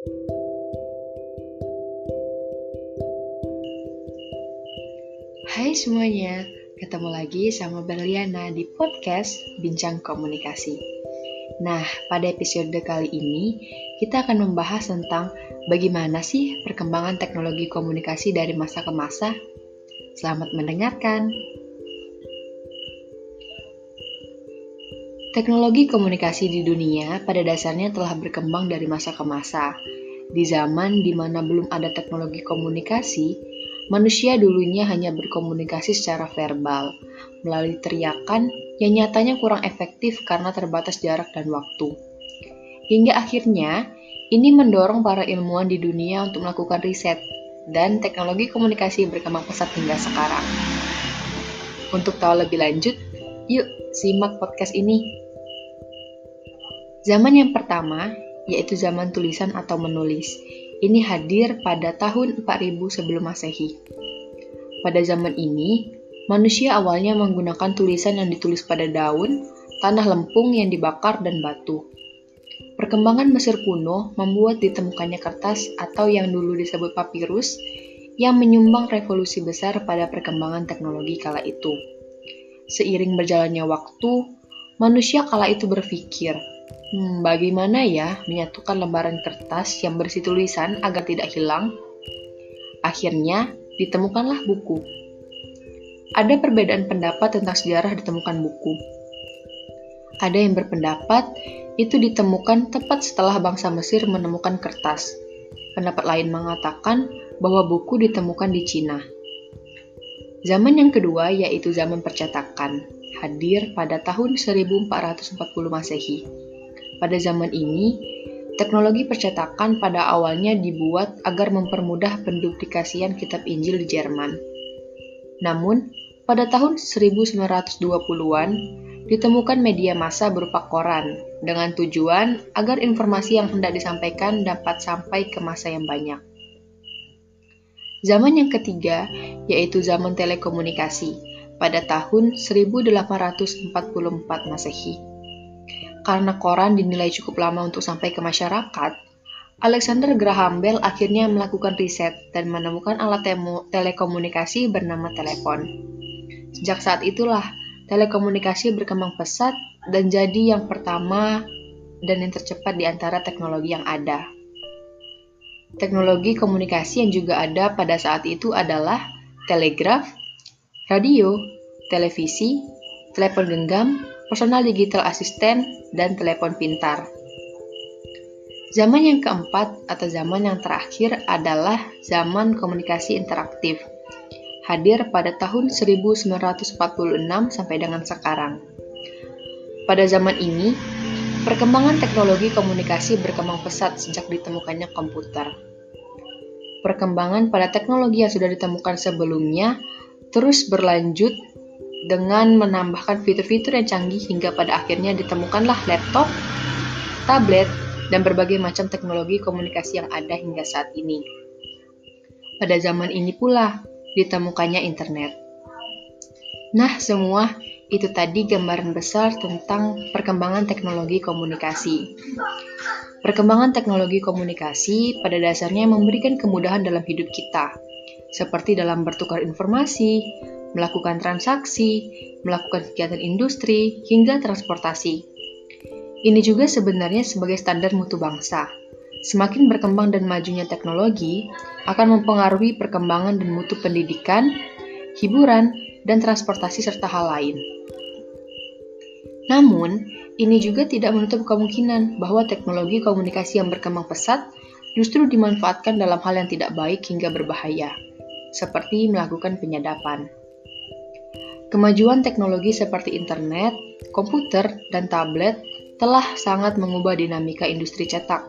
Hai semuanya, ketemu lagi sama Berliana di podcast Bincang Komunikasi. Nah, pada episode kali ini kita akan membahas tentang bagaimana sih perkembangan teknologi komunikasi dari masa ke masa. Selamat mendengarkan. Teknologi komunikasi di dunia pada dasarnya telah berkembang dari masa ke masa. Di zaman di mana belum ada teknologi komunikasi, Manusia dulunya hanya berkomunikasi secara verbal, melalui teriakan yang nyatanya kurang efektif karena terbatas jarak dan waktu. Hingga akhirnya, ini mendorong para ilmuwan di dunia untuk melakukan riset, dan teknologi komunikasi berkembang pesat hingga sekarang. Untuk tahu lebih lanjut, yuk simak podcast ini. Zaman yang pertama, yaitu zaman tulisan atau menulis, ini hadir pada tahun 4000 sebelum Masehi. Pada zaman ini, manusia awalnya menggunakan tulisan yang ditulis pada daun, tanah lempung yang dibakar, dan batu. Perkembangan Mesir kuno membuat ditemukannya kertas atau yang dulu disebut papirus yang menyumbang revolusi besar pada perkembangan teknologi kala itu. Seiring berjalannya waktu, manusia kala itu berpikir, Hmm, bagaimana ya menyatukan lembaran kertas yang berisi tulisan agar tidak hilang? Akhirnya, ditemukanlah buku. Ada perbedaan pendapat tentang sejarah ditemukan buku. Ada yang berpendapat itu ditemukan tepat setelah bangsa Mesir menemukan kertas. Pendapat lain mengatakan bahwa buku ditemukan di Cina. Zaman yang kedua yaitu zaman percetakan, hadir pada tahun 1440 Masehi. Pada zaman ini, teknologi percetakan pada awalnya dibuat agar mempermudah penduplikasian kitab Injil di Jerman. Namun, pada tahun 1920-an, ditemukan media massa berupa koran dengan tujuan agar informasi yang hendak disampaikan dapat sampai ke masa yang banyak. Zaman yang ketiga yaitu zaman telekomunikasi pada tahun 1844 Masehi. Karena koran dinilai cukup lama untuk sampai ke masyarakat, Alexander Graham Bell akhirnya melakukan riset dan menemukan alat telekomunikasi bernama telepon. Sejak saat itulah, telekomunikasi berkembang pesat dan jadi yang pertama dan yang tercepat di antara teknologi yang ada. Teknologi komunikasi yang juga ada pada saat itu adalah telegraf, radio, televisi, telepon genggam, personal digital assistant, dan telepon pintar. Zaman yang keempat atau zaman yang terakhir adalah zaman komunikasi interaktif. Hadir pada tahun 1946 sampai dengan sekarang. Pada zaman ini, perkembangan teknologi komunikasi berkembang pesat sejak ditemukannya komputer. Perkembangan pada teknologi yang sudah ditemukan sebelumnya terus berlanjut dengan menambahkan fitur-fitur yang canggih hingga pada akhirnya ditemukanlah laptop, tablet, dan berbagai macam teknologi komunikasi yang ada hingga saat ini. Pada zaman ini pula ditemukannya internet. Nah, semua itu tadi gambaran besar tentang perkembangan teknologi komunikasi. Perkembangan teknologi komunikasi pada dasarnya memberikan kemudahan dalam hidup kita, seperti dalam bertukar informasi, melakukan transaksi, melakukan kegiatan industri, hingga transportasi. Ini juga sebenarnya sebagai standar mutu bangsa. Semakin berkembang dan majunya teknologi akan mempengaruhi perkembangan dan mutu pendidikan, hiburan, dan transportasi serta hal lain. Namun, ini juga tidak menutup kemungkinan bahwa teknologi komunikasi yang berkembang pesat justru dimanfaatkan dalam hal yang tidak baik hingga berbahaya, seperti melakukan penyadapan. Kemajuan teknologi seperti internet, komputer, dan tablet telah sangat mengubah dinamika industri cetak.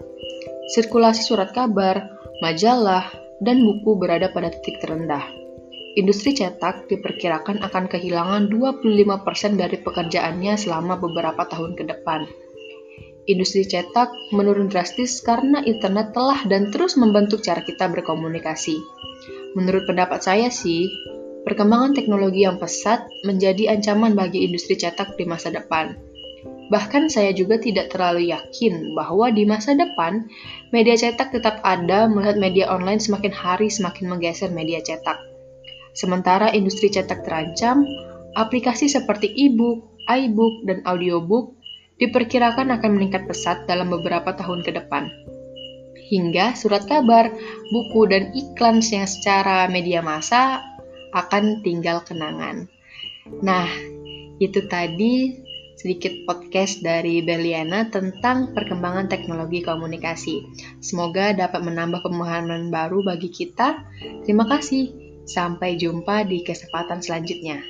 Sirkulasi surat kabar, majalah, dan buku berada pada titik terendah. Industri cetak diperkirakan akan kehilangan 25% dari pekerjaannya selama beberapa tahun ke depan. Industri cetak menurun drastis karena internet telah dan terus membentuk cara kita berkomunikasi. Menurut pendapat saya sih, Perkembangan teknologi yang pesat menjadi ancaman bagi industri cetak di masa depan. Bahkan saya juga tidak terlalu yakin bahwa di masa depan media cetak tetap ada melihat media online semakin hari semakin menggeser media cetak. Sementara industri cetak terancam, aplikasi seperti e-book, iBook, dan audiobook diperkirakan akan meningkat pesat dalam beberapa tahun ke depan. Hingga surat kabar, buku, dan iklan yang secara media massa akan tinggal kenangan. Nah, itu tadi sedikit podcast dari Berliana tentang perkembangan teknologi komunikasi. Semoga dapat menambah pemahaman baru bagi kita. Terima kasih. Sampai jumpa di kesempatan selanjutnya.